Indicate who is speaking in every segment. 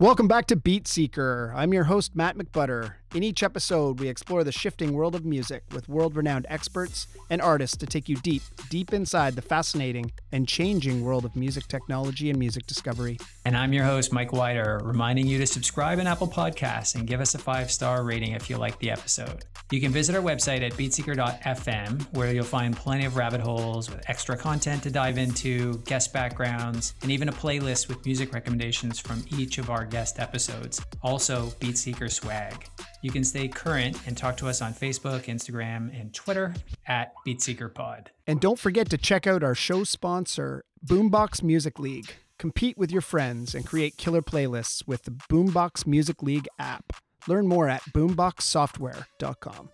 Speaker 1: Welcome back to Beat Seeker. I'm your host, Matt McButter. In each episode, we explore the shifting world of music with world renowned experts and artists to take you deep, deep inside the fascinating and changing world of music technology and music discovery.
Speaker 2: And I'm your host, Mike Wider, reminding you to subscribe in Apple Podcasts and give us a five star rating if you like the episode. You can visit our website at beatseeker.fm, where you'll find plenty of rabbit holes with extra content to dive into, guest backgrounds, and even a playlist with music recommendations from each of our guest episodes. Also, Beatseeker swag. You can stay current and talk to us on Facebook, Instagram, and Twitter at BeatSeekerPod.
Speaker 1: And don't forget to check out our show sponsor, Boombox Music League. Compete with your friends and create killer playlists with the Boombox Music League app. Learn more at boomboxsoftware.com.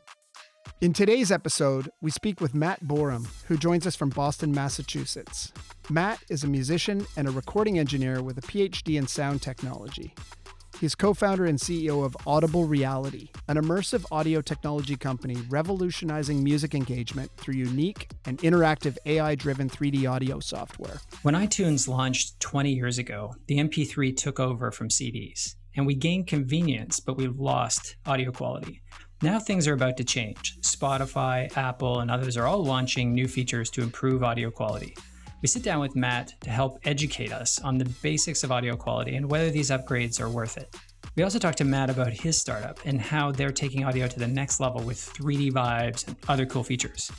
Speaker 1: In today's episode, we speak with Matt Boerum, who joins us from Boston, Massachusetts. Matt is a musician and a recording engineer with a PhD in sound technology. He's co founder and CEO of Audible Reality, an immersive audio technology company revolutionizing music engagement through unique and interactive AI driven 3D audio software.
Speaker 2: When iTunes launched 20 years ago, the MP3 took over from CDs and we gained convenience, but we've lost audio quality. Now things are about to change. Spotify, Apple, and others are all launching new features to improve audio quality. We sit down with Matt to help educate us on the basics of audio quality and whether these upgrades are worth it. We also talked to Matt about his startup and how they're taking audio to the next level with 3D vibes and other cool features.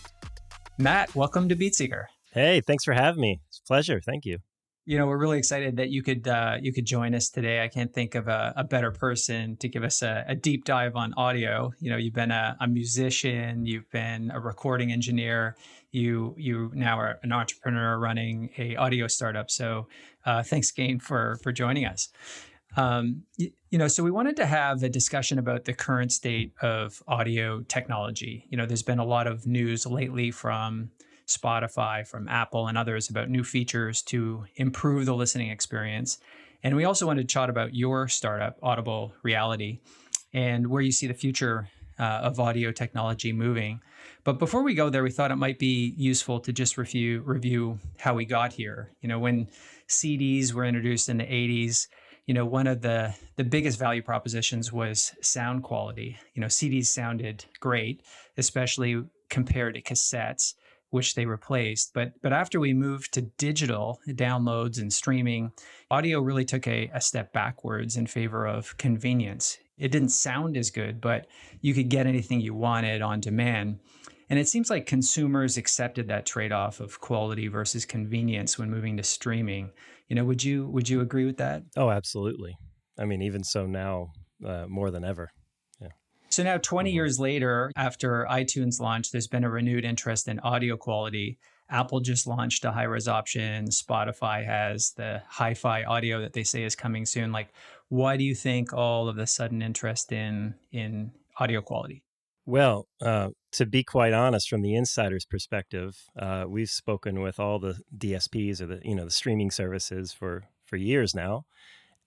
Speaker 2: Matt, welcome to BeatSeeker.
Speaker 3: Hey, thanks for having me. It's a pleasure. Thank you
Speaker 2: you know, we're really excited that you could uh, you could join us today. I can't think of a, a better person to give us a, a, deep dive on audio. You know, you've been a, a, musician, you've been a recording engineer, you you now are an entrepreneur running a audio startup. So, uh, thanks again for for joining us. Um, you, you know, so we wanted to have a discussion about the current state of audio technology. You know, there's been a lot of news lately from Spotify, from Apple, and others about new features to improve the listening experience. And we also wanted to chat about your startup, Audible Reality, and where you see the future uh, of audio technology moving. But before we go there, we thought it might be useful to just review review how we got here. You know, when CDs were introduced in the 80s, you know, one of the the biggest value propositions was sound quality. You know, CDs sounded great, especially compared to cassettes which they replaced. But but after we moved to digital downloads and streaming, audio really took a, a step backwards in favor of convenience. It didn't sound as good, but you could get anything you wanted on demand. And it seems like consumers accepted that trade-off of quality versus convenience when moving to streaming. You know, would you would you agree with that?
Speaker 3: Oh, absolutely. I mean, even so now, uh, more than ever.
Speaker 2: So now, 20 mm-hmm. years later, after iTunes launched, there's been a renewed interest in audio quality. Apple just launched a high res option. Spotify has the hi fi audio that they say is coming soon. Like, why do you think all of the sudden interest in, in audio quality?
Speaker 3: Well, uh, to be quite honest, from the insider's perspective, uh, we've spoken with all the DSPs or the you know the streaming services for for years now,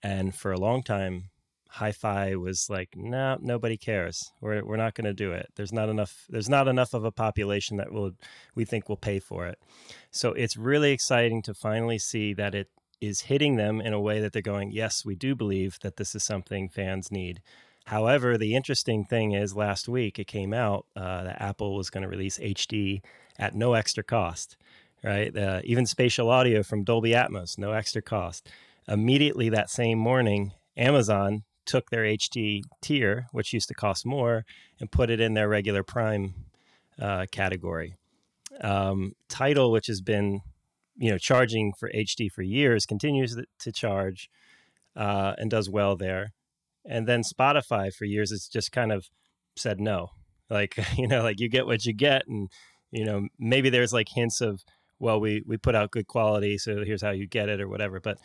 Speaker 3: and for a long time, hi-fi was like no nobody cares. We're, we're not going to do it. There's not enough there's not enough of a population that will we think will pay for it. So it's really exciting to finally see that it is hitting them in a way that they're going yes we do believe that this is something fans need. However the interesting thing is last week it came out uh, that apple was going to release hd at no extra cost right? Uh, even spatial audio from dolby atmos no extra cost. Immediately that same morning amazon took their HD tier, which used to cost more, and put it in their regular Prime uh, category. Um, Tidal, which has been you know charging for HD for years, continues to charge uh, and does well there. And then Spotify for years has just kind of said no, like you know, like you get what you get, and you know maybe there's like hints of well we we put out good quality so here's how you get it or whatever but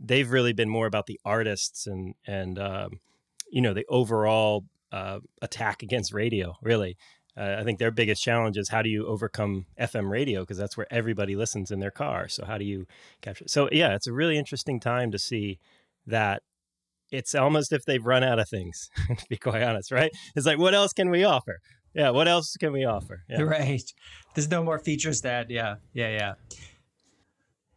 Speaker 3: they've really been more about the artists and and um, you know the overall uh, attack against radio. Really, uh, I think their biggest challenge is how do you overcome FM radio because that's where everybody listens in their car. So how do you capture? So yeah, it's a really interesting time to see that. It's almost if they've run out of things, to be quite honest, right? It's like, what else can we offer? Yeah, what else can we offer? Yeah.
Speaker 2: Right. There's no more features that, yeah, yeah, yeah.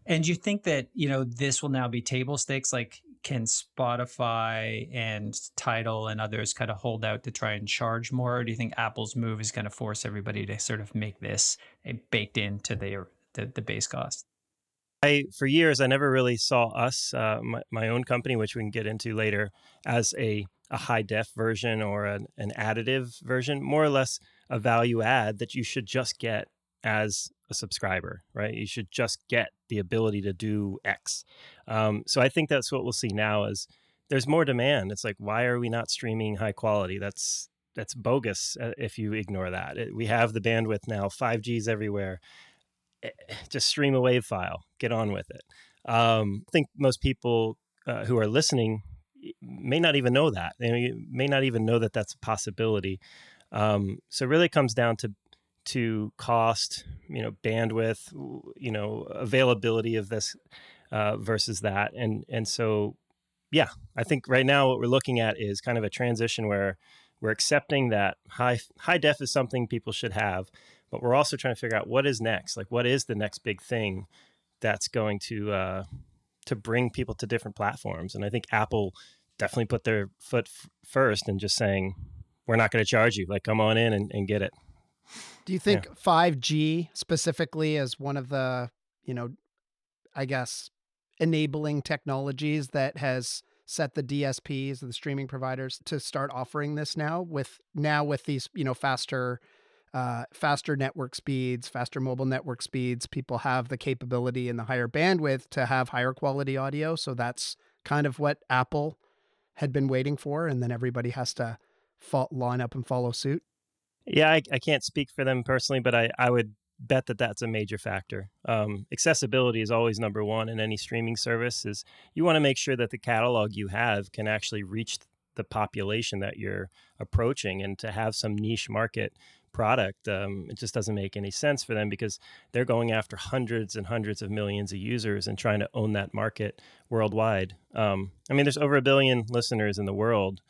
Speaker 2: And you think that, you know, this will now be table stakes? Like, can Spotify and Tidal and others kind of hold out to try and charge more? Or do you think Apple's move is going to force everybody to sort of make this baked into their the, the base cost?
Speaker 3: I for years I never really saw us uh, my, my own company, which we can get into later, as a a high def version or an, an additive version, more or less a value add that you should just get as a subscriber, right? You should just get the ability to do X. Um, so I think that's what we'll see now is there's more demand. It's like why are we not streaming high quality? That's that's bogus uh, if you ignore that. It, we have the bandwidth now, 5G's everywhere. Eh, just stream a wave file, get on with it. Um, I think most people uh, who are listening may not even know that. They may not even know that that's a possibility. Um, so it really comes down to to cost, you know, bandwidth, you know, availability of this uh, versus that, and and so yeah, I think right now what we're looking at is kind of a transition where we're accepting that high high def is something people should have, but we're also trying to figure out what is next. Like, what is the next big thing that's going to uh, to bring people to different platforms? And I think Apple definitely put their foot f- first and just saying, we're not going to charge you. Like, come on in and, and get it.
Speaker 1: Do you think yeah. 5G specifically is one of the, you know, I guess, enabling technologies that has set the DSPs, and the streaming providers, to start offering this now with now with these, you know, faster uh, faster network speeds, faster mobile network speeds. People have the capability and the higher bandwidth to have higher quality audio. So that's kind of what Apple had been waiting for, and then everybody has to fall, line up and follow suit.
Speaker 3: Yeah, I, I can't speak for them personally, but I, I would bet that that's a major factor. Um, accessibility is always number one in any streaming service. Is you want to make sure that the catalog you have can actually reach the population that you're approaching, and to have some niche market product, um, it just doesn't make any sense for them because they're going after hundreds and hundreds of millions of users and trying to own that market worldwide. Um, I mean, there's over a billion listeners in the world,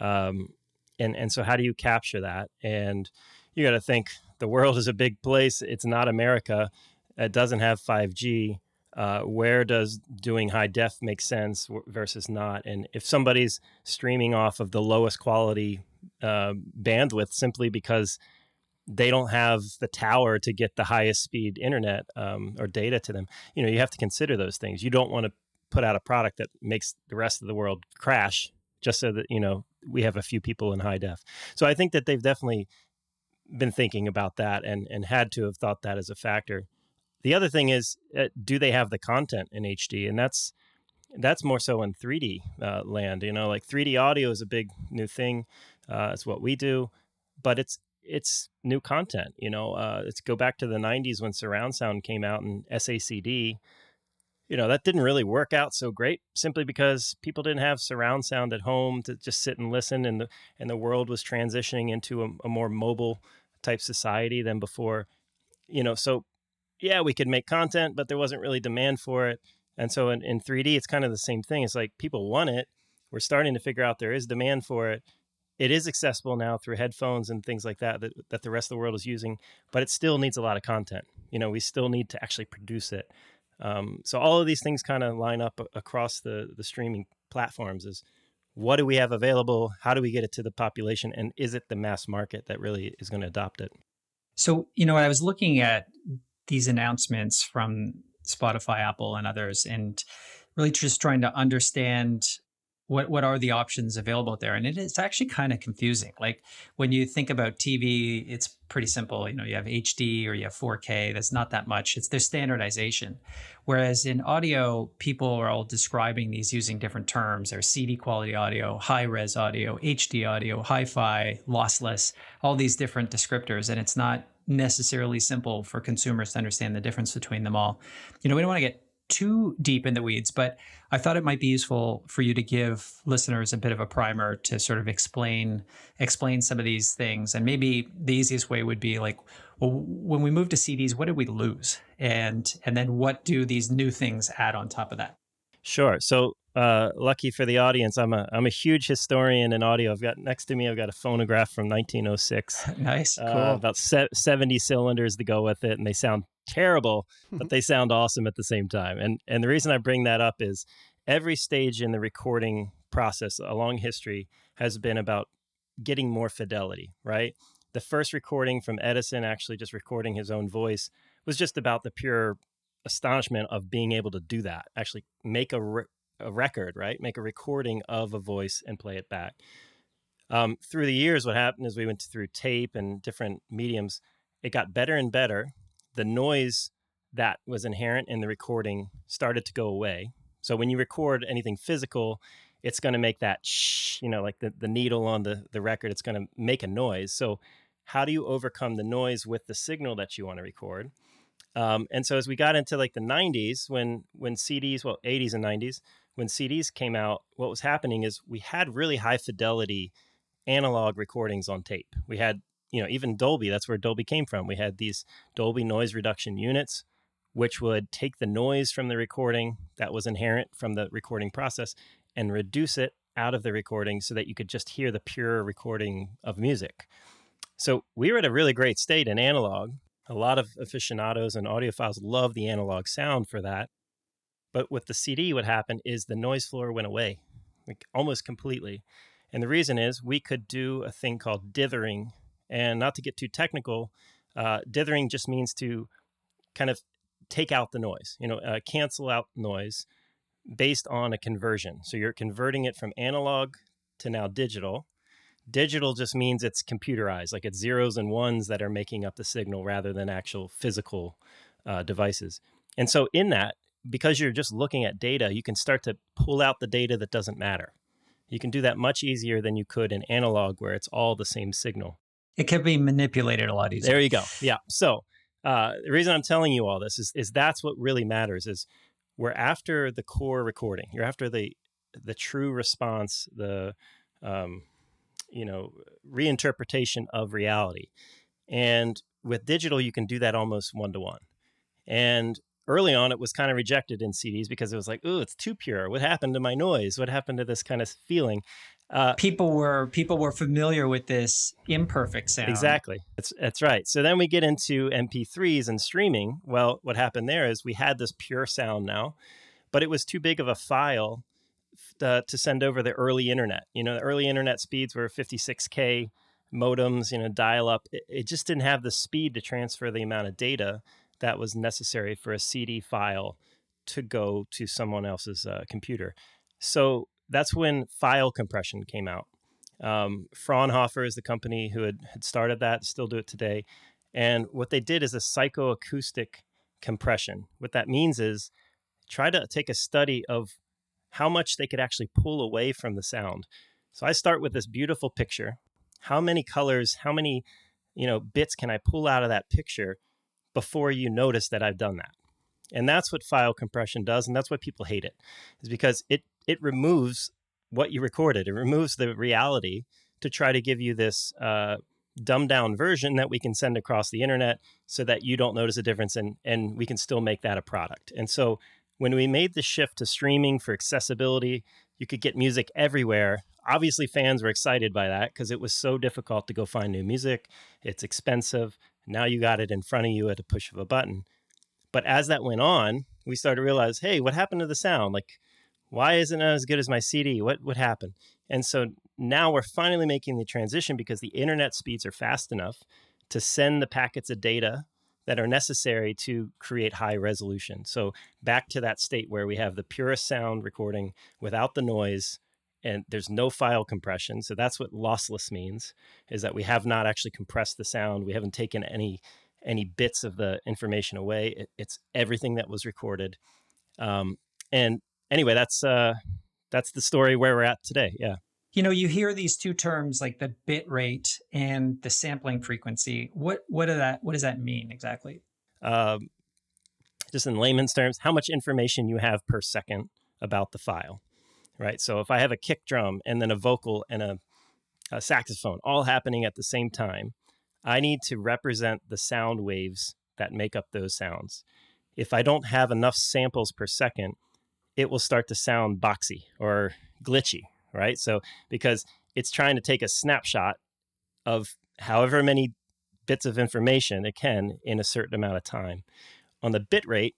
Speaker 3: um, and and so how do you capture that? And you got to think the world is a big place. It's not America. It doesn't have 5G. Uh, where does doing high def make sense versus not? And if somebody's streaming off of the lowest quality uh, bandwidth simply because they don't have the tower to get the highest speed internet um, or data to them. You know, you have to consider those things. You don't want to put out a product that makes the rest of the world crash just so that you know we have a few people in high def. So I think that they've definitely been thinking about that and and had to have thought that as a factor. The other thing is, uh, do they have the content in HD? And that's that's more so in 3D uh, land. You know, like 3D audio is a big new thing. Uh, it's what we do, but it's it's new content. You know, uh, let's go back to the '90s when surround sound came out and SACD. You know, that didn't really work out so great simply because people didn't have surround sound at home to just sit and listen, and the and the world was transitioning into a, a more mobile type society than before. You know, so yeah, we could make content, but there wasn't really demand for it. And so in, in 3D, it's kind of the same thing. It's like people want it. We're starting to figure out there is demand for it it is accessible now through headphones and things like that, that that the rest of the world is using, but it still needs a lot of content. You know, we still need to actually produce it. Um, so all of these things kind of line up across the the streaming platforms. Is what do we have available? How do we get it to the population? And is it the mass market that really is going to adopt it?
Speaker 2: So you know, I was looking at these announcements from Spotify, Apple, and others, and really just trying to understand what what are the options available there? And it is actually kind of confusing. Like when you think about tv it's pretty simple. You know you have hd or you have 4k that's not that much. It's their standardization. Whereas in audio people are all describing these using different terms. There's cd quality audio high res audio hd audio hi-fi lossless all these different descriptors. And it's not necessarily simple for consumers to understand the difference between them all. You know we don't want to get too deep in the weeds, but I thought it might be useful for you to give listeners a bit of a primer to sort of explain explain some of these things. And maybe the easiest way would be like, well, when we move to CDs, what did we lose? And and then what do these new things add on top of that?
Speaker 3: Sure. So uh, lucky for the audience, I'm a I'm a huge historian in audio. I've got next to me, I've got a phonograph from 1906.
Speaker 2: nice,
Speaker 3: uh, cool. About se- 70 cylinders to go with it, and they sound terrible, but they sound awesome at the same time. And and the reason I bring that up is every stage in the recording process along history has been about getting more fidelity, right? The first recording from Edison, actually just recording his own voice, was just about the pure astonishment of being able to do that, actually make a, re- a record, right? Make a recording of a voice and play it back. Um, through the years, what happened is we went through tape and different mediums. It got better and better. The noise that was inherent in the recording started to go away. So when you record anything physical, it's going to make that shh, you know, like the, the needle on the, the record, it's going to make a noise. So how do you overcome the noise with the signal that you want to record? Um, and so as we got into like the 90s, when when CDs, well, 80s and 90s, when CDs came out, what was happening is we had really high fidelity analog recordings on tape. We had, you know, even Dolby, that's where Dolby came from. We had these Dolby noise reduction units, which would take the noise from the recording that was inherent from the recording process and reduce it out of the recording so that you could just hear the pure recording of music. So we were at a really great state in analog. A lot of aficionados and audiophiles love the analog sound for that. But with the CD, what happened is the noise floor went away, like almost completely. And the reason is we could do a thing called dithering. And not to get too technical, uh, dithering just means to kind of take out the noise, you know, uh, cancel out noise based on a conversion. So you're converting it from analog to now digital. Digital just means it's computerized, like it's zeros and ones that are making up the signal rather than actual physical uh, devices. And so, in that, because you're just looking at data, you can start to pull out the data that doesn't matter. You can do that much easier than you could in analog, where it's all the same signal.
Speaker 2: It can be manipulated a lot easier.
Speaker 3: There you go. Yeah. So, uh, the reason I'm telling you all this is, is that's what really matters is we're after the core recording. You're after the the true response, the um, you know reinterpretation of reality. And with digital, you can do that almost one to one. And early on, it was kind of rejected in CDs because it was like, oh, it's too pure. What happened to my noise? What happened to this kind of feeling?
Speaker 2: Uh, people were people were familiar with this imperfect sound.
Speaker 3: Exactly. That's that's right. So then we get into MP3s and streaming. Well, what happened there is we had this pure sound now, but it was too big of a file uh, to send over the early internet. You know, the early internet speeds were 56k modems. You know, dial up. It, it just didn't have the speed to transfer the amount of data that was necessary for a CD file to go to someone else's uh, computer. So that's when file compression came out. Um, Fraunhofer is the company who had, had started that, still do it today. And what they did is a psychoacoustic compression. What that means is try to take a study of how much they could actually pull away from the sound. So I start with this beautiful picture. How many colors, how many, you know, bits can I pull out of that picture before you notice that I've done that? And that's what file compression does, and that's why people hate it, is because it it removes what you recorded. It removes the reality to try to give you this uh, dumbed down version that we can send across the internet so that you don't notice a difference and and we can still make that a product. And so when we made the shift to streaming for accessibility, you could get music everywhere. Obviously fans were excited by that because it was so difficult to go find new music. It's expensive. Now you got it in front of you at a push of a button. But as that went on, we started to realize, hey, what happened to the sound? Like, why isn't it as good as my CD? What would happen? And so now we're finally making the transition because the internet speeds are fast enough to send the packets of data that are necessary to create high resolution. So back to that state where we have the purest sound recording without the noise and there's no file compression. So that's what lossless means is that we have not actually compressed the sound. We haven't taken any any bits of the information away. It, it's everything that was recorded. Um, and anyway, that's uh, that's the story where we're at today. Yeah.
Speaker 2: You know, you hear these two terms like the bit rate and the sampling frequency. What what do that what does that mean exactly? Um,
Speaker 3: just in layman's terms, how much information you have per second about the file, right? So if I have a kick drum and then a vocal and a, a saxophone all happening at the same time, I need to represent the sound waves that make up those sounds. If I don't have enough samples per second, it will start to sound boxy or glitchy, right? So, because it's trying to take a snapshot of however many bits of information it can in a certain amount of time. On the bit rate,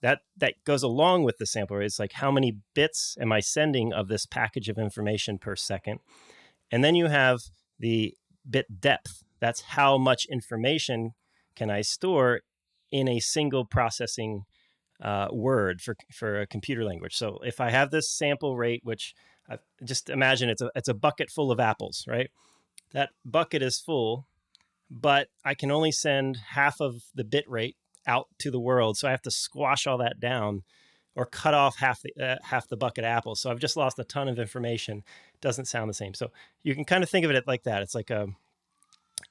Speaker 3: that that goes along with the sample rate. It's like how many bits am I sending of this package of information per second? And then you have the bit depth. That's how much information can I store in a single processing uh, word for for a computer language. So if I have this sample rate, which I just imagine it's a it's a bucket full of apples, right? That bucket is full, but I can only send half of the bit rate out to the world, so I have to squash all that down or cut off half the uh, half the bucket of apples. So I've just lost a ton of information. Doesn't sound the same. So you can kind of think of it like that. It's like a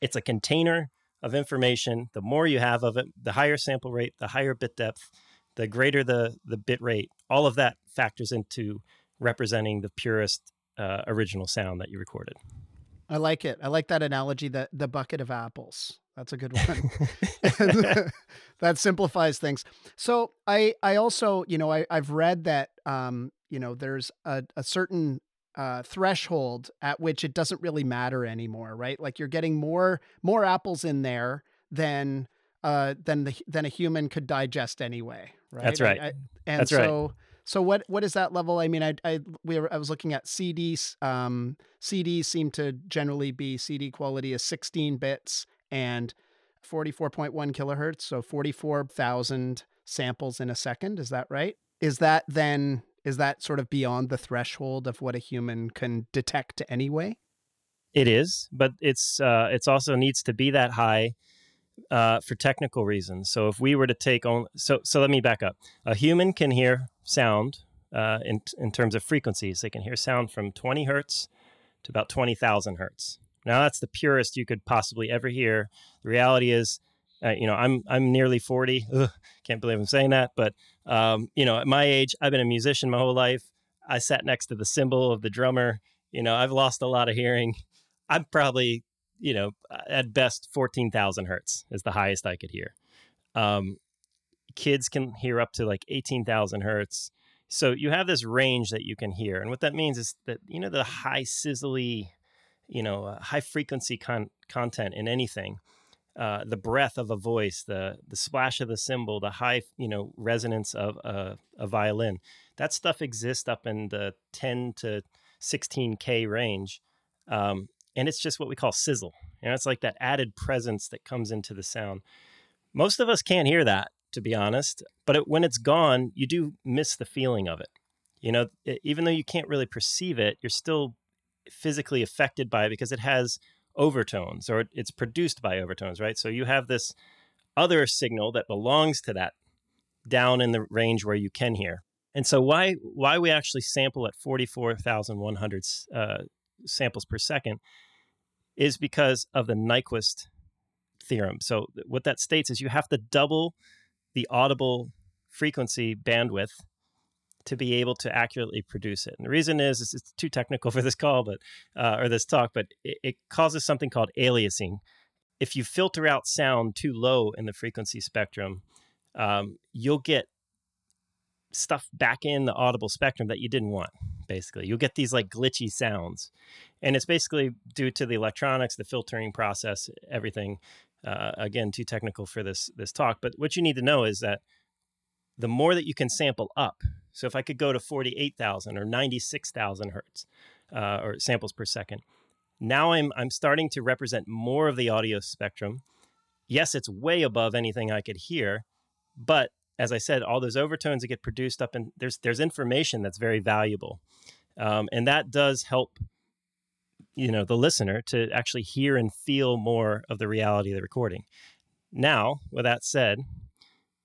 Speaker 3: it's a container of information. The more you have of it, the higher sample rate, the higher bit depth, the greater the the bit rate. All of that factors into representing the purest uh, original sound that you recorded.
Speaker 1: I like it. I like that analogy. That the bucket of apples. That's a good one. that simplifies things. So I I also you know I I've read that um you know there's a, a certain uh, threshold at which it doesn't really matter anymore, right? Like you're getting more more apples in there than uh, than the than a human could digest anyway, right?
Speaker 3: That's right.
Speaker 1: I, I, and
Speaker 3: That's
Speaker 1: so
Speaker 3: right.
Speaker 1: so what what is that level? I mean, I I we were, I was looking at CDs. Um, CDs seem to generally be CD quality is 16 bits and 44.1 kilohertz, so 44,000 samples in a second. Is that right? Is that then is that sort of beyond the threshold of what a human can detect anyway?
Speaker 3: It is, but it's uh, it's also needs to be that high uh, for technical reasons. So if we were to take on, so so let me back up. A human can hear sound uh, in in terms of frequencies. They can hear sound from 20 hertz to about 20,000 hertz. Now that's the purest you could possibly ever hear. The reality is, uh, you know, I'm I'm nearly 40. Ugh, can't believe I'm saying that, but um, you know, at my age, I've been a musician my whole life. I sat next to the cymbal of the drummer. You know, I've lost a lot of hearing. I'm probably, you know, at best 14,000 hertz is the highest I could hear. Um, kids can hear up to like 18,000 hertz. So you have this range that you can hear. And what that means is that, you know, the high sizzly, you know, uh, high frequency con- content in anything, uh, the breath of a voice, the the splash of the cymbal, the high, you know, resonance of a, a violin, that stuff exists up in the 10 to 16K range. Um, and it's just what we call sizzle. You know, it's like that added presence that comes into the sound. Most of us can't hear that, to be honest, but it, when it's gone, you do miss the feeling of it. You know, it, even though you can't really perceive it, you're still physically affected by it because it has overtones or it's produced by overtones, right? So you have this other signal that belongs to that down in the range where you can hear. And so why why we actually sample at 44,100 uh, samples per second is because of the Nyquist theorem. So what that states is you have to double the audible frequency bandwidth to be able to accurately produce it. And the reason is, is it's too technical for this call, but uh, or this talk, but it, it causes something called aliasing. If you filter out sound too low in the frequency spectrum, um, you'll get stuff back in the audible spectrum that you didn't want basically. You'll get these like glitchy sounds and it's basically due to the electronics the filtering process everything uh, again too technical for this this talk but what you need to know is that the more that you can sample up so if i could go to 48000 or 96000 hertz uh, or samples per second now i'm i'm starting to represent more of the audio spectrum. Yes it's way above anything i could hear but as I said, all those overtones that get produced up and there's there's information that's very valuable, um, and that does help you know the listener to actually hear and feel more of the reality of the recording. Now, with that said,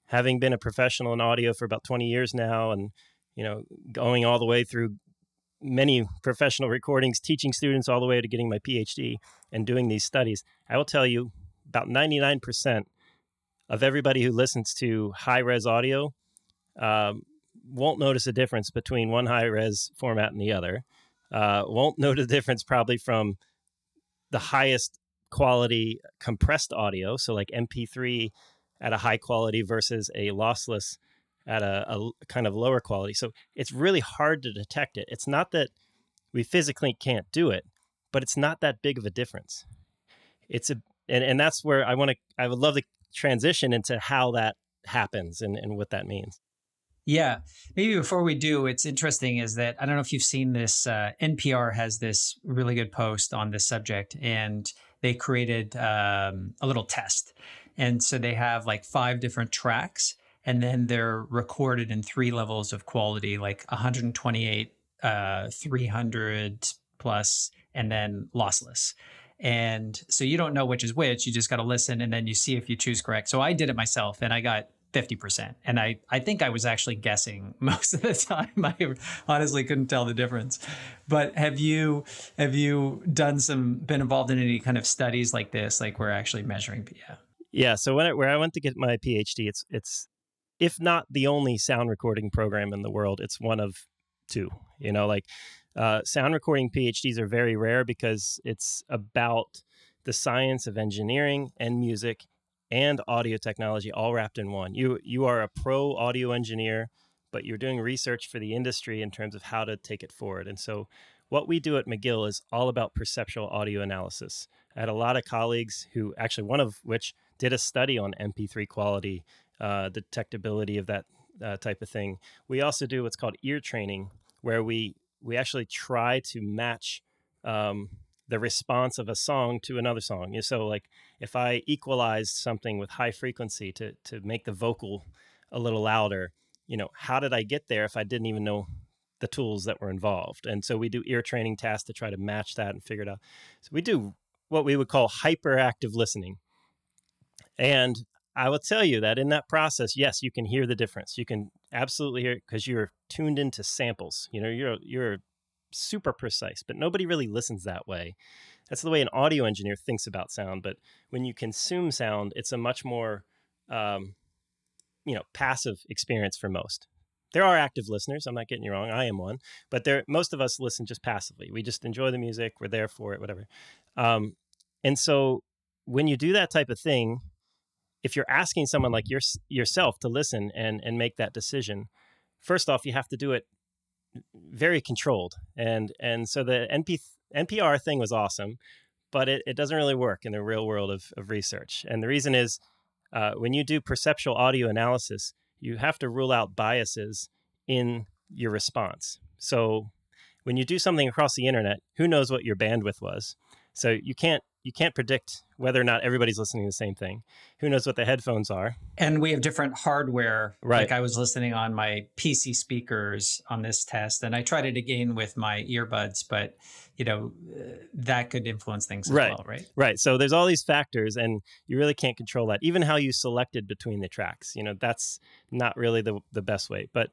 Speaker 3: having been a professional in audio for about 20 years now, and you know going all the way through many professional recordings, teaching students all the way to getting my PhD and doing these studies, I will tell you about 99 percent of everybody who listens to high res audio um, won't notice a difference between one high res format and the other. Uh, won't notice a difference probably from the highest quality compressed audio, so like MP3 at a high quality versus a lossless at a, a kind of lower quality. So it's really hard to detect it. It's not that we physically can't do it, but it's not that big of a difference. It's a and, and that's where I want to I would love to transition into how that happens and, and what that means.
Speaker 2: Yeah. Maybe before we do, it's interesting is that I don't know if you've seen this. Uh, NPR has this really good post on this subject, and they created um, a little test. And so they have like five different tracks, and then they're recorded in three levels of quality, like 128, uh, 300 plus, and then lossless. And so you don't know which is which. You just got to listen and then you see if you choose correct. So I did it myself and I got 50%. And I, I think I was actually guessing most of the time. I honestly couldn't tell the difference. But have you have you done some been involved in any kind of studies like this, like we're actually measuring yeah.
Speaker 3: Yeah. So when I, where I went to get my PhD, it's it's if not the only sound recording program in the world, it's one of two. You know, like uh, sound recording PhDs are very rare because it's about the science of engineering and music and audio technology all wrapped in one. You you are a pro audio engineer, but you're doing research for the industry in terms of how to take it forward. And so what we do at McGill is all about perceptual audio analysis. I had a lot of colleagues who actually one of which did a study on MP3 quality, uh, detectability of that uh, type of thing. We also do what's called ear training, where we we actually try to match um, the response of a song to another song. So, like if I equalized something with high frequency to to make the vocal a little louder, you know, how did I get there if I didn't even know the tools that were involved? And so we do ear training tasks to try to match that and figure it out. So we do what we would call hyperactive listening. And I will tell you that in that process, yes, you can hear the difference. You can absolutely hear it because you're tuned into samples. You know, you're you're super precise, but nobody really listens that way. That's the way an audio engineer thinks about sound. But when you consume sound, it's a much more um, you know passive experience for most. There are active listeners. I'm not getting you wrong. I am one, but there most of us listen just passively. We just enjoy the music. We're there for it, whatever. Um, and so when you do that type of thing, if you're asking someone like your, yourself to listen and and make that decision, first off, you have to do it very controlled. And and so the NP, NPR thing was awesome, but it, it doesn't really work in the real world of, of research. And the reason is uh, when you do perceptual audio analysis, you have to rule out biases in your response. So when you do something across the internet, who knows what your bandwidth was? So you can't you can't predict whether or not everybody's listening to the same thing. Who knows what the headphones are?
Speaker 2: And we have different hardware.
Speaker 3: Right.
Speaker 2: Like I was listening on my PC speakers on this test, and I tried it again with my earbuds, but you know that could influence things as
Speaker 3: right.
Speaker 2: well, right?
Speaker 3: Right. So there's all these factors, and you really can't control that. Even how you selected between the tracks, you know, that's not really the the best way. But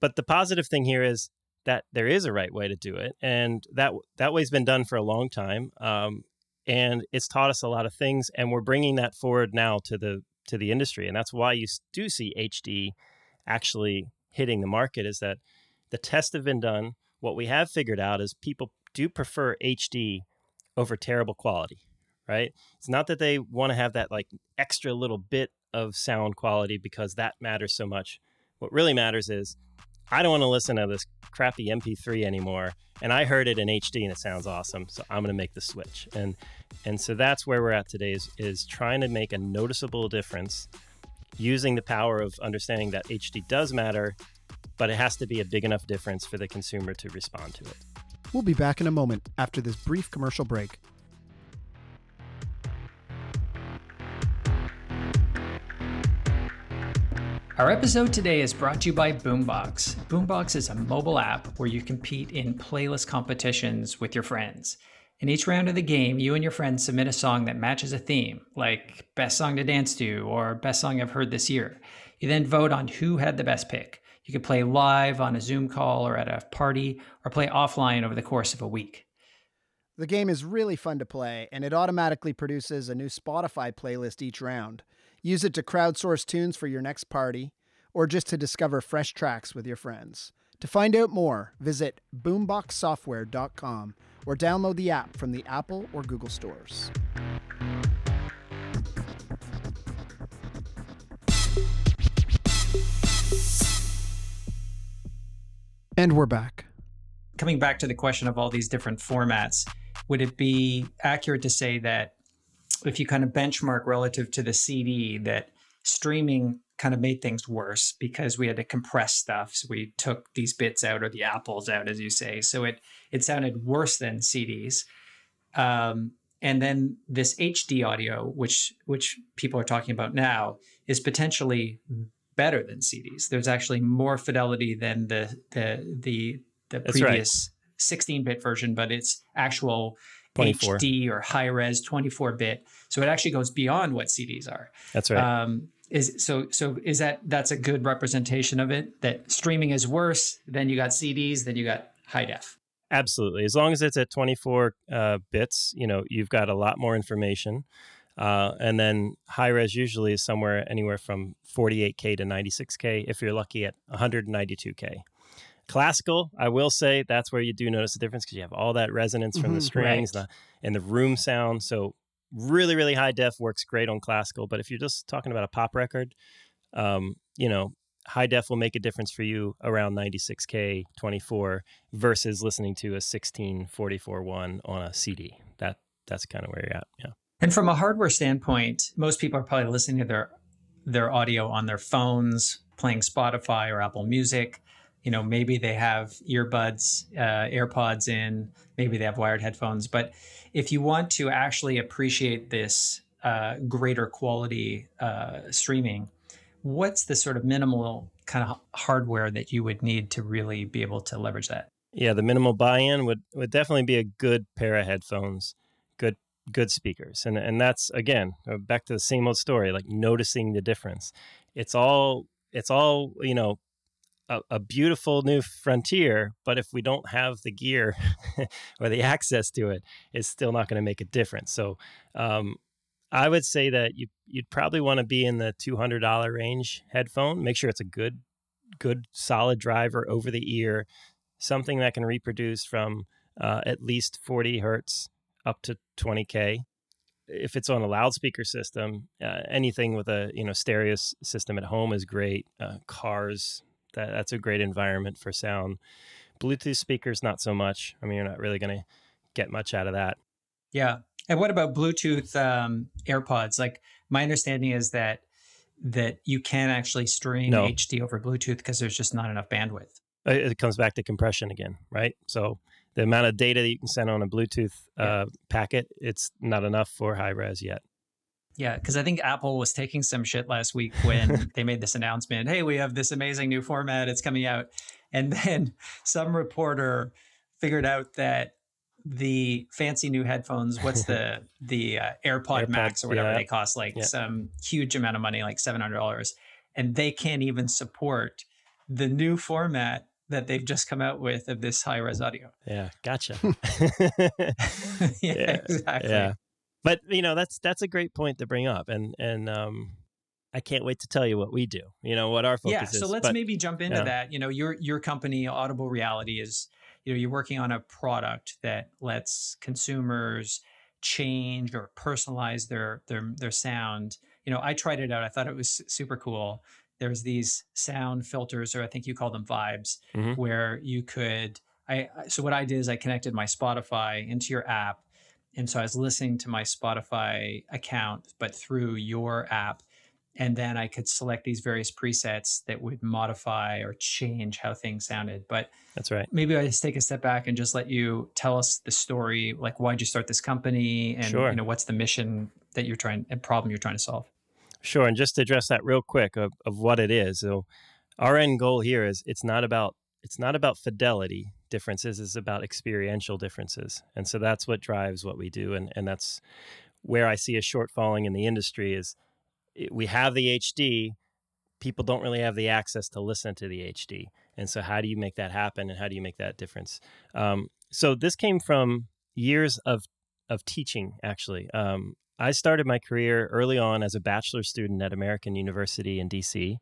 Speaker 3: but the positive thing here is that there is a right way to do it, and that that way's been done for a long time. Um, and it's taught us a lot of things and we're bringing that forward now to the to the industry and that's why you do see hd actually hitting the market is that the tests have been done. What we have figured out is people do prefer hd over terrible quality right? It's not that they want to have that like extra little bit of sound quality because that matters so much. What really matters is I don't want to listen to this crappy MP3 anymore. And I heard it in HD and it sounds awesome. So I'm going to make the switch. And and so that's where we're at today is, is trying to make a noticeable difference using the power of understanding that HD does matter, but it has to be a big enough difference for the consumer to respond to it.
Speaker 1: We'll be back in a moment after this brief commercial break.
Speaker 2: Our episode today is brought to you by Boombox. Boombox is a mobile app where you compete in playlist competitions with your friends. In each round of the game, you and your friends submit a song that matches a theme, like Best Song to Dance to or Best Song I've Heard This Year. You then vote on who had the best pick. You can play live on a Zoom call or at a party, or play offline over the course of a week.
Speaker 1: The game is really fun to play, and it automatically produces a new Spotify playlist each round. Use it to crowdsource tunes for your next party, or just to discover fresh tracks with your friends. To find out more, visit boomboxsoftware.com or download the app from the Apple or Google stores. And we're back.
Speaker 2: Coming back to the question of all these different formats, would it be accurate to say that if you kind of benchmark relative to the CD, that streaming kind of made things worse because we had to compress stuff. So we took these bits out or the apples out, as you say. So it it sounded worse than CDs. Um, and then this HD audio, which which people are talking about now, is potentially better than CDs. There's actually more fidelity than the the the the previous 16-bit version, but it's actual
Speaker 3: 24.
Speaker 2: HD or high res 24-bit. So it actually goes beyond what CDs are.
Speaker 3: That's right.
Speaker 2: Um, is so so is that that's a good representation of it that streaming is worse then you got CDs then you got high def.
Speaker 3: Absolutely. As long as it's at 24 uh, bits, you know, you've got a lot more information. Uh, and then high res usually is somewhere anywhere from 48K to 96K if you're lucky at 192K. Classical, I will say that's where you do notice the difference because you have all that resonance from the
Speaker 1: Mhm,
Speaker 3: strings
Speaker 2: right.
Speaker 3: the, and the room sound. So, really, really high def works great on classical. But if you're just talking about a pop record, um, you know, high def will make a difference for you around 96K 24 versus listening to a 1644.1 on a CD. That That's kind of where you're at. Yeah.
Speaker 2: And from a hardware standpoint, most people are probably listening to their their audio on their phones, playing Spotify or Apple Music. You know, maybe they have earbuds, uh, AirPods in, maybe they have wired headphones. But if you want to actually appreciate this uh, greater quality uh, streaming, what's the sort of minimal kind of hardware that you would need to really be able to leverage that?
Speaker 3: Yeah, the minimal buy-in would would definitely be a good pair of headphones, good good speakers, and and that's again uh, back to the same old story, like noticing the difference. It's all it's all you know, a, a beautiful new frontier, but if we don't have the gear or the access to it, it's still not going to make a difference. So, um, I would say that you you'd probably want to be in the two hundred dollar range headphone. Make sure it's a good good solid driver over the ear something that can reproduce from uh, at least 40 hertz up to 20k if it's on a loudspeaker system uh, anything with a you know stereo system at home is great uh, cars that, that's a great environment for sound bluetooth speakers not so much i mean you're not really going to get much out of that
Speaker 2: Yeah. And what about Bluetooth um, AirPods? Like my understanding is that that you can actually stream
Speaker 3: No.
Speaker 2: HD over Bluetooth because there's just not enough bandwidth.
Speaker 3: Uh, it comes back to compression again right so the amount of data that you can send on a bluetooth
Speaker 2: Yeah.
Speaker 3: uh, packet it's not enough for high res yet
Speaker 2: Yeah, because I think Apple was taking some shit last week when they made this announcement. Hey, we have this amazing new format. It's coming out, and then some reporter figured out that the fancy new headphones, what's the the uh, AirPod,
Speaker 3: AirPod,
Speaker 2: Max or whatever
Speaker 3: yeah.
Speaker 2: they cost, like
Speaker 3: Yeah.
Speaker 2: some huge amount of money, like seven hundred dollars, and they can't even support the new format that they've just come out with of this high res audio.
Speaker 3: yeah gotcha
Speaker 2: yeah,
Speaker 3: Yeah,
Speaker 2: exactly.
Speaker 3: yeah but you know that's that's a great point to bring up and and um i can't wait to tell you what we do you know what our focus
Speaker 2: yeah
Speaker 3: is
Speaker 2: so let's
Speaker 3: but-
Speaker 2: maybe jump into
Speaker 3: yeah.
Speaker 2: that you know your your company audible reality is you know you're working on a product that lets consumers change or personalize their their their sound you know i tried it out i thought it was super cool there's these sound filters or i think you call them vibes
Speaker 3: Mhm.
Speaker 2: where you could I- so what i did is i connected my spotify into your app and so i was listening to my spotify account but through your app and then I could select these various presets that would modify or change how things sounded. But
Speaker 3: that's right
Speaker 2: maybe I just take a step back and just let you tell us the story, like why'd you start this company, and
Speaker 3: Sure.
Speaker 2: you know what's the mission that you're trying, and problem you're trying to solve.
Speaker 3: Sure, and just to address that real quick of, of what it is. So, our end goal here is it's not about it's not about fidelity differences. is about experiential differences, and so that's what drives what we do, and and that's where I see a shortfalling in the industry is it- we have the HD, people don't really have the access to listen to the HD, and so how do you make that happen, and how do you make that difference? Um, so this came from years of of teaching actually. Um, I started my career early on as a bachelor student at American University in DC,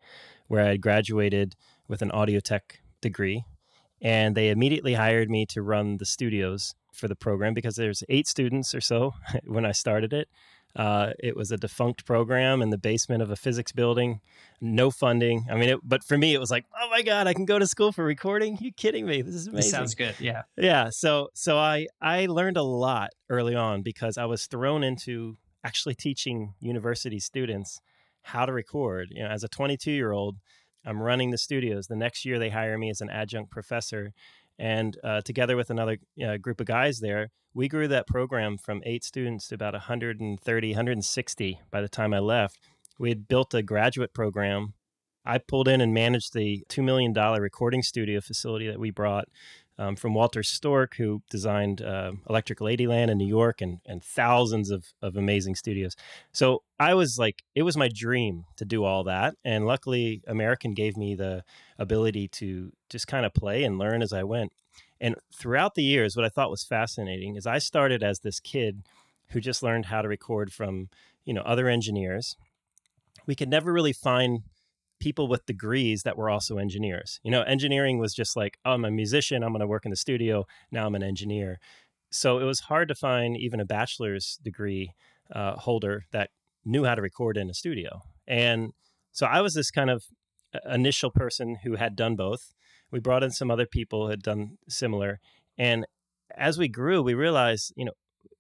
Speaker 3: where I had graduated with an audio tech degree. And they immediately hired me to run the studios for the program because there's eight students or so when I started it. Uh, it was a defunct program in the basement of a physics building, no funding. I mean, it, but for me, it was like, oh my god, I can go to school for recording. you kidding me? This is amazing.
Speaker 2: This sounds good. Yeah.
Speaker 3: yeah so so i i learned a lot early on because i was thrown into actually teaching university students how to record. You know, as a 22 year old, I'm running the studios. The next year, they hire me as an adjunct professor. And uh, together with another uh, group of guys there, we grew that program from eight students to about 130, 160 by the time I left. We had built a graduate program. I pulled in and managed the $2 million recording studio facility that we brought um, from Walter Storyk, who designed uh, Electric Ladyland in New York and, and thousands of, of amazing studios. So I was like, it was my dream to do all that. And luckily, American gave me the ability to just kind of play and learn as I went. And throughout the years, what I thought was fascinating is I started as this kid who just learned how to record from, you know, other engineers. We could never really find people with degrees that were also engineers. You know, engineering was just like, oh, I'm a musician, I'm going to work in the studio, now I'm an engineer. So it was hard to find even a bachelor's degree uh, holder that knew how to record in a studio. And so I was this kind of uh, initial person who had done both. We brought in some other people who had done similar. And as we grew, we realized, you know,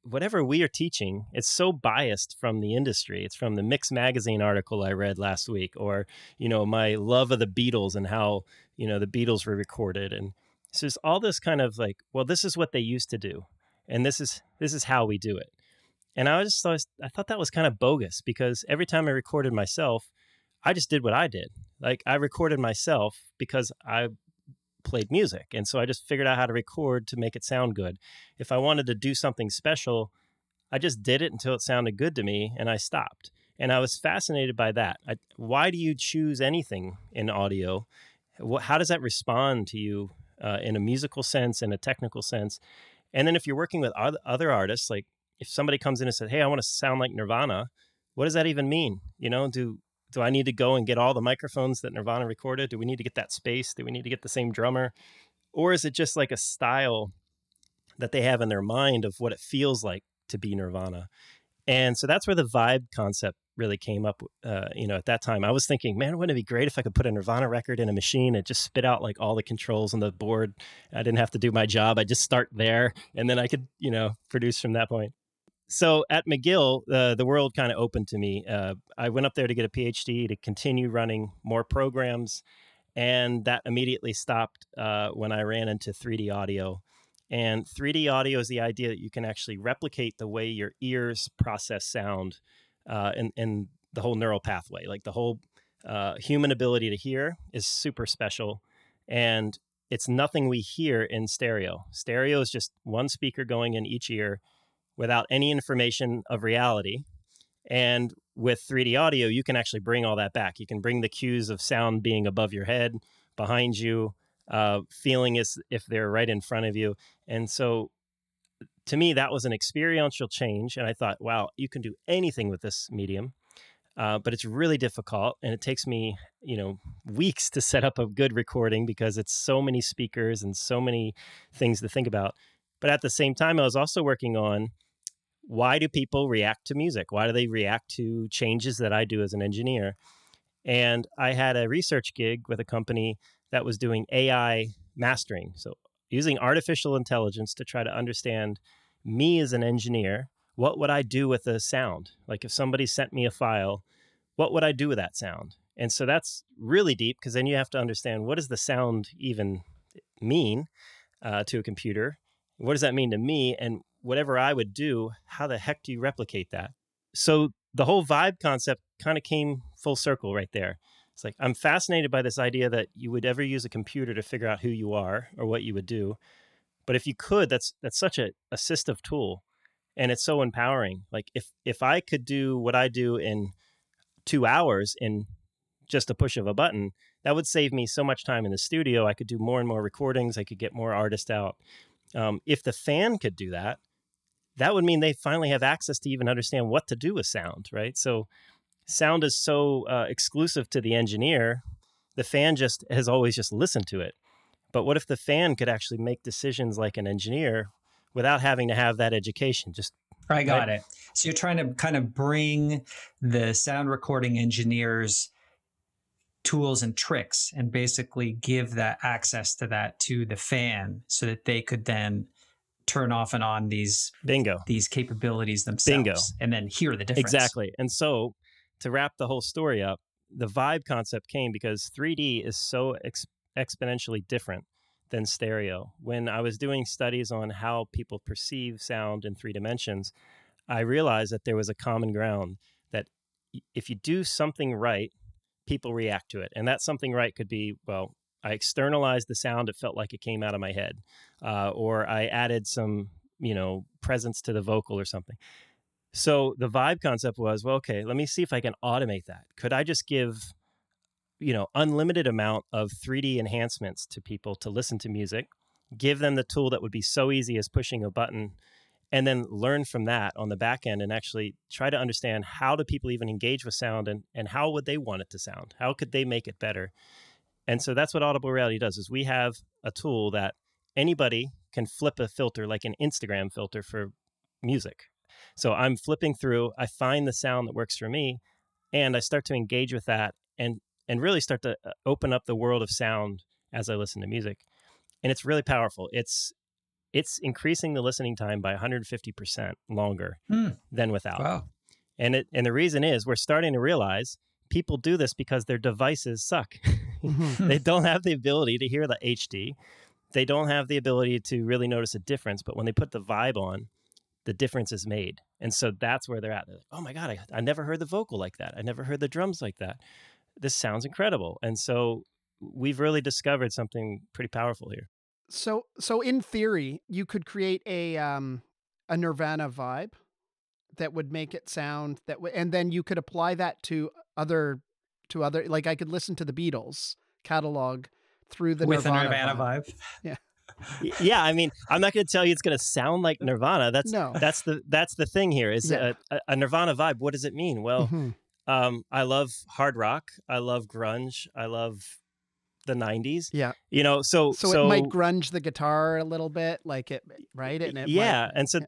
Speaker 3: whatever we are teaching, it's so biased from the industry. It's from the Mix magazine article I read last week, or you know, my love of the Beatles and how you know the Beatles were recorded, and so it's all this kind of like, well, this is what they used to do, and this is this is how we do it. And I just thought I thought that was kind of bogus because every time I recorded myself, I just did what I did. Like I recorded myself because I played music. And so I just figured out how to record to make it sound good. If I wanted to do something special, I just did it until it sounded good to me and I stopped. And I was fascinated by that. I, why do you choose anything in audio? How does that respond to you uh, in a musical sense, in a technical sense? And then if you're working with other artists, like if somebody comes in and says, "Hey, I want to sound like Nirvana," what does that even mean? You know, do do I need to go and get all the microphones that Nirvana recorded? Do we need to get that space? Do we need to get the same drummer? Or is it just like a style that they have in their mind of what it feels like to be Nirvana? And so that's where the vibe concept really came up. Uh, you know, at that time, I was thinking, man, wouldn't it be great if I could put a Nirvana record in a machine and just spit out like all the controls on the board? I didn't have to do my job. I just start there, and then I could, you know, produce from that point so at McGill, uh, the world kind of opened to me. Uh, I went up there to get a PhD to continue running more programs, and that immediately stopped uh, when I ran into 3D audio. And 3D audio is the idea that you can actually replicate the way your ears process sound uh, in the whole neural pathway. Like the whole uh, human ability to hear is super special. And it's nothing we hear in stereo. Stereo is just one speaker going in each ear without any information of reality. And with 3D audio, you can actually bring all that back. You can bring the cues of sound being above your head, behind you, uh, feeling as if they're right in front of you. And so to me, that was an experiential change. And I thought, wow, you can do anything with this medium. Uh, but it's really difficult and it takes me you know weeks to set up a good recording because it's so many speakers and so many things to think about but at the same time i was also working on why do people react to music? Why do they react to changes that I do as an engineer? And I had a research gig with a company that was doing AI mastering. So, using artificial intelligence to try to understand me as an engineer, what would I do with a sound? Like, if somebody sent me a file, what would I do with that sound? And so that's really deep because then you have to understand what does the sound even mean uh, to a computer? What does that mean to me? And whatever I would do, how the heck do you replicate that? So the whole vibe concept kind of came full circle right there. It's like I'm fascinated by this idea that you would ever use a computer to figure out who you are or what you would do. But if you could, that's that's such a assistive tool and it's so empowering. Like if if I could do what I do in 2 hours in just a push of a button, that would save me so much time in the studio. I could do more and more recordings. I could get more artists out. Um, if the fan could do that, that would mean they finally have access to even understand what to do with sound, right? So sound is so uh, exclusive to the engineer. The fan just has always just listened to it. But what if the fan could actually make decisions like an engineer without having to have that education? Just
Speaker 2: I got right? it. So you're trying to kind of bring the sound recording engineers tools and tricks and basically give that access to that to the fan so that they could then turn off and on these
Speaker 3: bingo
Speaker 2: these capabilities themselves
Speaker 3: bingo
Speaker 2: and then hear the difference
Speaker 3: exactly and so to wrap the whole story up, the vibe concept came because 3D is so ex- exponentially different than stereo. When I was doing studies on how people perceive sound in three dimensions, I realized that there was a common ground that if you do something right, people react to it. And that something right could be, well, I externalized the sound, it felt like it came out of my head. Uh, or I added some, you know, presence to the vocal or something. So the vibe concept was, well, okay, let me see if I can automate that. Could I just give you know unlimited amount of 3D enhancements to people to listen to music, give them the tool that would be so easy as pushing a button and then learn from that on the back end and actually try to understand how do people even engage with sound and, and how would they want it to sound how could they make it better and so that's what audible reality does is we have a tool that anybody can flip a filter like an instagram filter for music so i'm flipping through i find the sound that works for me and i start to engage with that and and really start to uh, open up the world of sound as I listen to music. And it's really powerful. It's it's increasing the listening time by 150% longer mm. than without.
Speaker 2: Wow.
Speaker 3: And it and the reason is we're starting to realize people do this because their devices suck. Mm-hmm. they don't have the ability to hear the HD. They don't have the ability to really notice a difference, but when they put the vibe on, the difference is made. And so that's where they're at. They're like, oh my God, I, I never heard the vocal like that. I never heard the drums like that this sounds incredible. And so we've really discovered something pretty powerful here.
Speaker 1: So so in theory, you could create a um a Nirvana vibe that would make it sound that w- and then you could apply that to other to other like I could listen to the Beatles catalog through the
Speaker 2: with
Speaker 1: Nirvana,
Speaker 2: Nirvana
Speaker 1: vibe.
Speaker 2: vibe.
Speaker 1: Yeah.
Speaker 3: yeah, I mean, I'm not going to tell you it's going to sound like Nirvana. That's
Speaker 1: no.
Speaker 3: that's the that's the thing here. Is yeah. a, a, Nirvana vibe. What does it mean? Well, mm-hmm. Um, I love hard rock. I love grunge. I love the 90s.
Speaker 1: Yeah.
Speaker 3: You know, so
Speaker 1: so, so it might grunge the guitar a little bit, like it, right? And it
Speaker 3: yeah,
Speaker 1: might,
Speaker 3: and so
Speaker 1: yeah.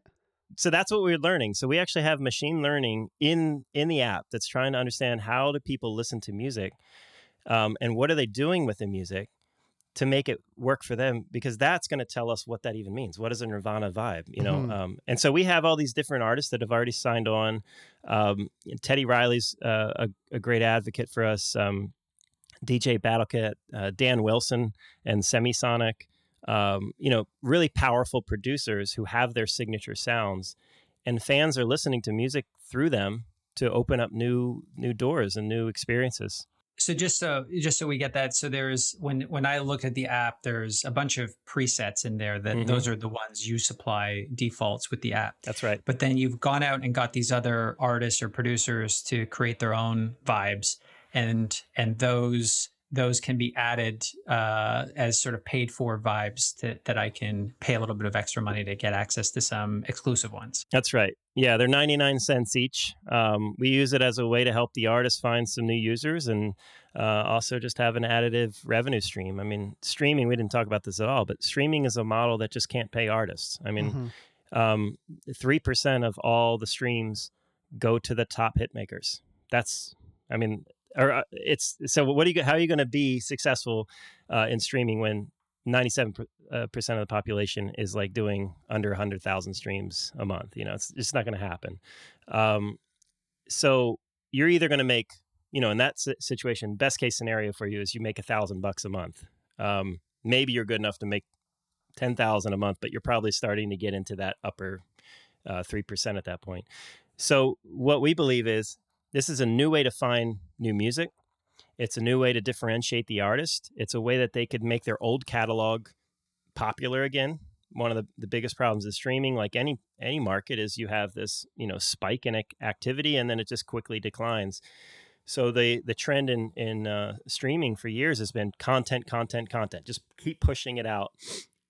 Speaker 3: So that's what we're learning. So we actually have machine learning in in the app that's trying to understand how do people listen to music, um, and what are they doing with the music, to make it work for them because that's going to tell us what that even means what is a nirvana vibe you know mm-hmm. um, and so we have all these different artists that have already signed on um, teddy riley's uh, a, a, great advocate for us um, dj battlecat uh, dan wilson and semisonic um, you know really powerful producers who have their signature sounds and fans are listening to music through them to open up new new doors and new experiences
Speaker 2: so just so just so we get that, so there's when when I look at the app, there's a bunch of presets in there that mm-hmm. those are the ones you supply defaults with the app.
Speaker 3: That's right.
Speaker 2: But then you've gone out and got these other artists or producers to create their own vibes, and and those those can be added uh, as sort of paid for vibes to, that I can pay a little bit of extra money to get access to some exclusive ones.
Speaker 3: That's right. Yeah, they're 99 cents each. Um, we use it as a way to help the artist find some new users and uh, also just have an additive revenue stream. I mean, streaming, we didn't talk about this at all, but streaming is a model that just can't pay artists. I mean, mm-hmm. um, 3% of all the streams go to the top hit makers. That's, I mean, or uh, it's so what are you how are you going to be successful uh, in streaming when 97 uh, percent of the population is like doing under 100,000 streams a month? You know it's just not going to happen. Um, so you're either going to make you know in that situation best case scenario for you is you make a thousand bucks a month. Um, maybe you're good enough to make 10,000 a month but you're probably starting to get into that upper uh, 3% at that point. So what we believe is this is a new way to find new music. It's a new way to differentiate the artist. It's a way that they could make their old catalog popular again. One of the, the biggest problems is streaming, like any any market, is you have this you know spike in activity and then it just quickly declines. So the the trend in in uh, streaming for years has been content, content, content. Just keep pushing it out,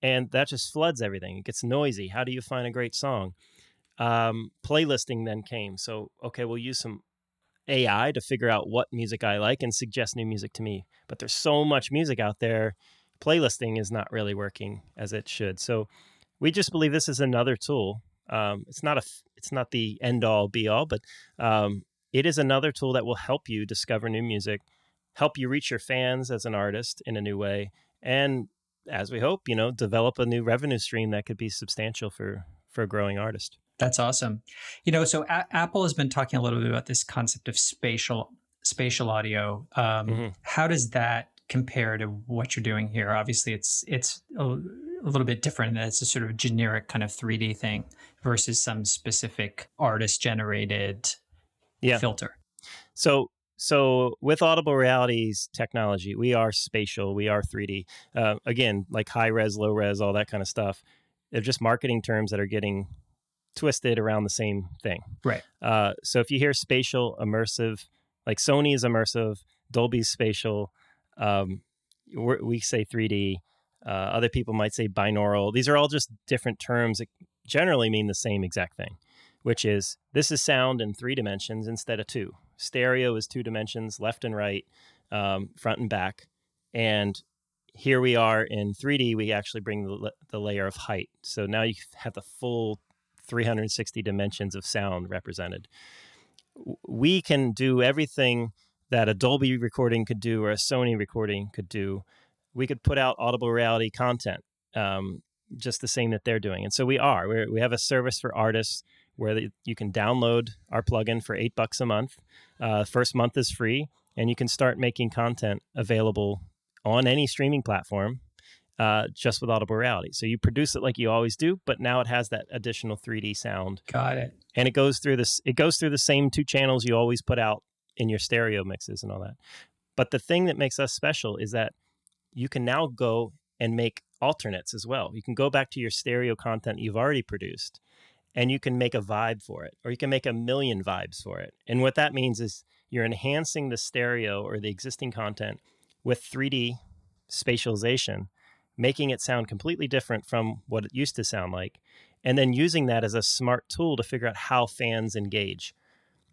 Speaker 3: and that just floods everything. It gets noisy. How do you find a great song? Um, playlisting then came. So okay, we'll use some AI to figure out what music I like and suggest new music to me. But there's so much music out there. Playlisting is not really working as it should. So we just believe this is another tool. Um, it's not a it's not the end all be all, but um, it is another tool that will help you discover new music, help you reach your fans as an artist in a new way, and as we hope, you know, develop a new revenue stream that could be substantial for for a growing artist.
Speaker 2: That's awesome. You know, so a- Apple has been talking a little bit about this concept of spatial spatial audio. Um, mm-hmm. How does that compare to what you're doing here? Obviously, it's it's a, a little bit different. It's a sort of generic kind of 3D thing versus some specific artist generated yeah. filter.
Speaker 3: So so with audible realities technology we are spatial we are 3d uh, again like high res low res all that kind of stuff they're just marketing terms that are getting twisted around the same thing
Speaker 2: right uh,
Speaker 3: so if you hear spatial immersive like sony is immersive dolby's spatial um, we say 3d uh, other people might say binaural these are all just different terms that generally mean the same exact thing which is this is sound in three dimensions instead of two Stereo is two dimensions, left and right, um, front and back. And here we are in 3D, we actually bring the, the layer of height. So now you have the full 360 dimensions of sound represented. We can do everything that a Dolby recording could do or a Sony recording could do. We could put out audible reality content um, just the same that they're doing. And so we are. We're, we have a service for artists where you can download our plugin for eight bucks a month. Uh, first month is free, and you can start making content available on any streaming platform uh, just with Audible Reality. So you produce it like you always do, but now it has that additional 3D sound.
Speaker 2: Got it.
Speaker 3: And it goes through this. It goes through the same two channels you always put out in your stereo mixes and all that. But the thing that makes us special is that you can now go and make alternates as well. You can go back to your stereo content you've already produced and you can make a vibe for it, or you can make a million vibes for it. And what that means is you're enhancing the stereo or the existing content with 3D spatialization, making it sound completely different from what it used to sound like, and then using that as a smart tool to figure out how fans engage.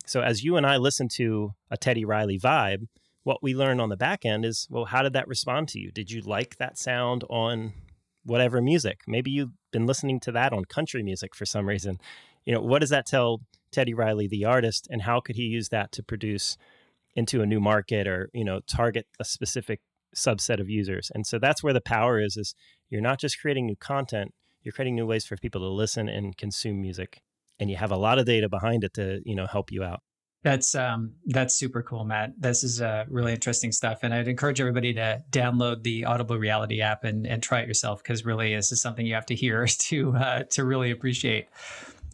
Speaker 3: So as you and I listen to a Teddy Riley vibe, what we learn on the back end is, well, how did that respond to you? Did you like that sound on whatever music. Maybe you've been listening to that on country music for some reason. You know, what does that tell Teddy Riley, the artist, and how could he use that to produce into a new market or, you know, target a specific subset of users? And so that's where the power is, is you're not just creating new content, you're creating new ways for people to listen and consume music. And you have a lot of data behind it to, you know, help you out.
Speaker 2: That's um, that's super cool, Matt. This is uh, really interesting stuff, and I'd encourage everybody to download the Audible Reality app and, and try it yourself because really this is something you have to hear to uh, to really appreciate.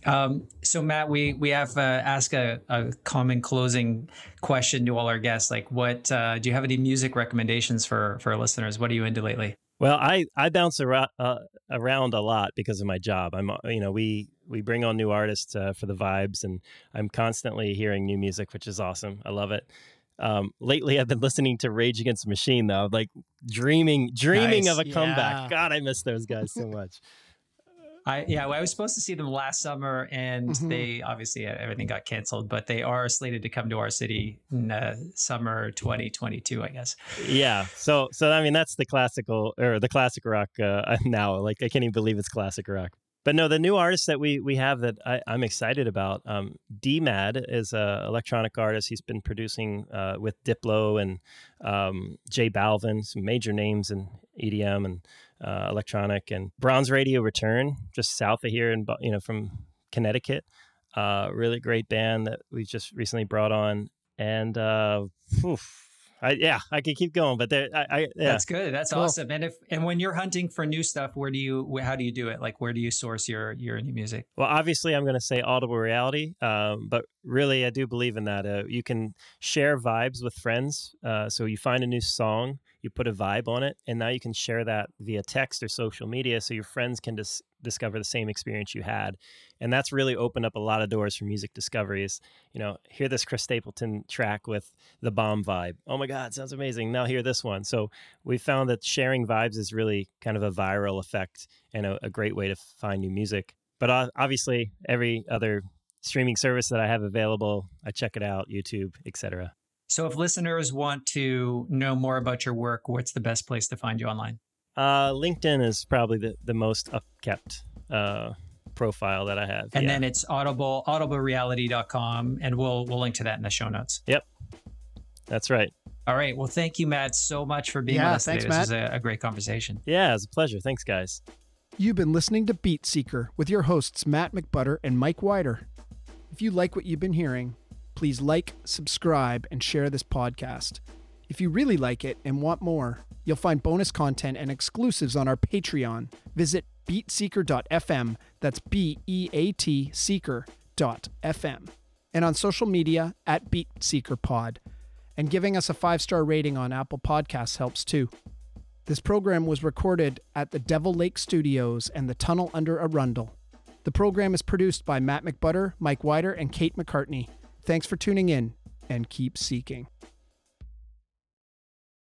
Speaker 2: Um, so Matt, we we have uh, ask a, a, common closing question to all our guests. Like, what uh, do you have any music recommendations for for our listeners? What are you into lately?
Speaker 3: Well, I I bounce around uh, around a lot because of my job. I'm you know we we bring on new artists uh, for the vibes, and I'm constantly hearing new music, which is awesome. I love it. Um, lately, I've been listening to Rage Against the Machine, though, like dreaming, dreaming nice. of a yeah. comeback. God, I miss those guys so much.
Speaker 2: I yeah, well, I was supposed to see them last summer, and mm-hmm. they obviously uh, everything got canceled. But they are slated to come to our city in uh, summer 2022, I guess.
Speaker 3: Yeah. So so I mean that's the classical or the classic rock uh, now. Like I can't even believe it's classic rock but no, the new artist that we we have that I, am excited about. Um, DMAD is an electronic artist. He's been producing uh, with Diplo and um, J Balvin, some major names in EDM and uh, electronic. And Bronze Radio Return, just south of here, and you know from Connecticut. Uh, really great band that we just recently brought on, and uh, oof, I, yeah, I could keep going, but there, I, I yeah.
Speaker 2: that's good. That's cool. awesome. And if and when you're hunting for new stuff, where do you how do you do it? Like where do you source your your new music?
Speaker 3: Well, obviously, I'm going to say Audible Reality, um, but really, I do believe in that. Uh, you can share vibes with friends. Uh, so you find a new song, you put a vibe on it, and now you can share that via text or social media, so your friends can dis- discover the same experience you had and that's really opened up a lot of doors for music discoveries. You know hear this chris stapleton track with the bomb vibe. Oh my god sounds amazing. Now hear this one. So we found that sharing vibes is really kind of a viral effect and a, a great way to find new music. But obviously every other streaming service that i have available i check it out youtube etc
Speaker 2: so if listeners want to know more about your work what's the best place to find you online
Speaker 3: uh, LinkedIn is probably the, the most upkept uh, profile that I have.
Speaker 2: And yeah. then it's audible audiblereality.com and we'll we'll link to that in the show notes.
Speaker 3: Yep. That's right.
Speaker 2: All right. Well, thank you, Matt, so much for being yeah, with us
Speaker 1: thanks,
Speaker 2: today.
Speaker 1: Matt.
Speaker 2: This was a, a great conversation.
Speaker 3: Yeah, it was a pleasure. Thanks, guys.
Speaker 1: You've been listening to Beat Seeker with your hosts Matt McButter and Mike Wider. If you like what you've been hearing, please like, subscribe, and share this podcast. If you really like it and want more, you'll find bonus content and exclusives on our Patreon. Visit beatseeker.fm. That's B E A T seeker.fm. And on social media at BeatSeekerPod. And giving us a five star rating on Apple Podcasts helps too. This program was recorded at the Devil Lake Studios and the Tunnel Under Arundel. The program is produced by Matt McButter, Mike Wider, and Kate McCartney. Thanks for tuning in and keep seeking.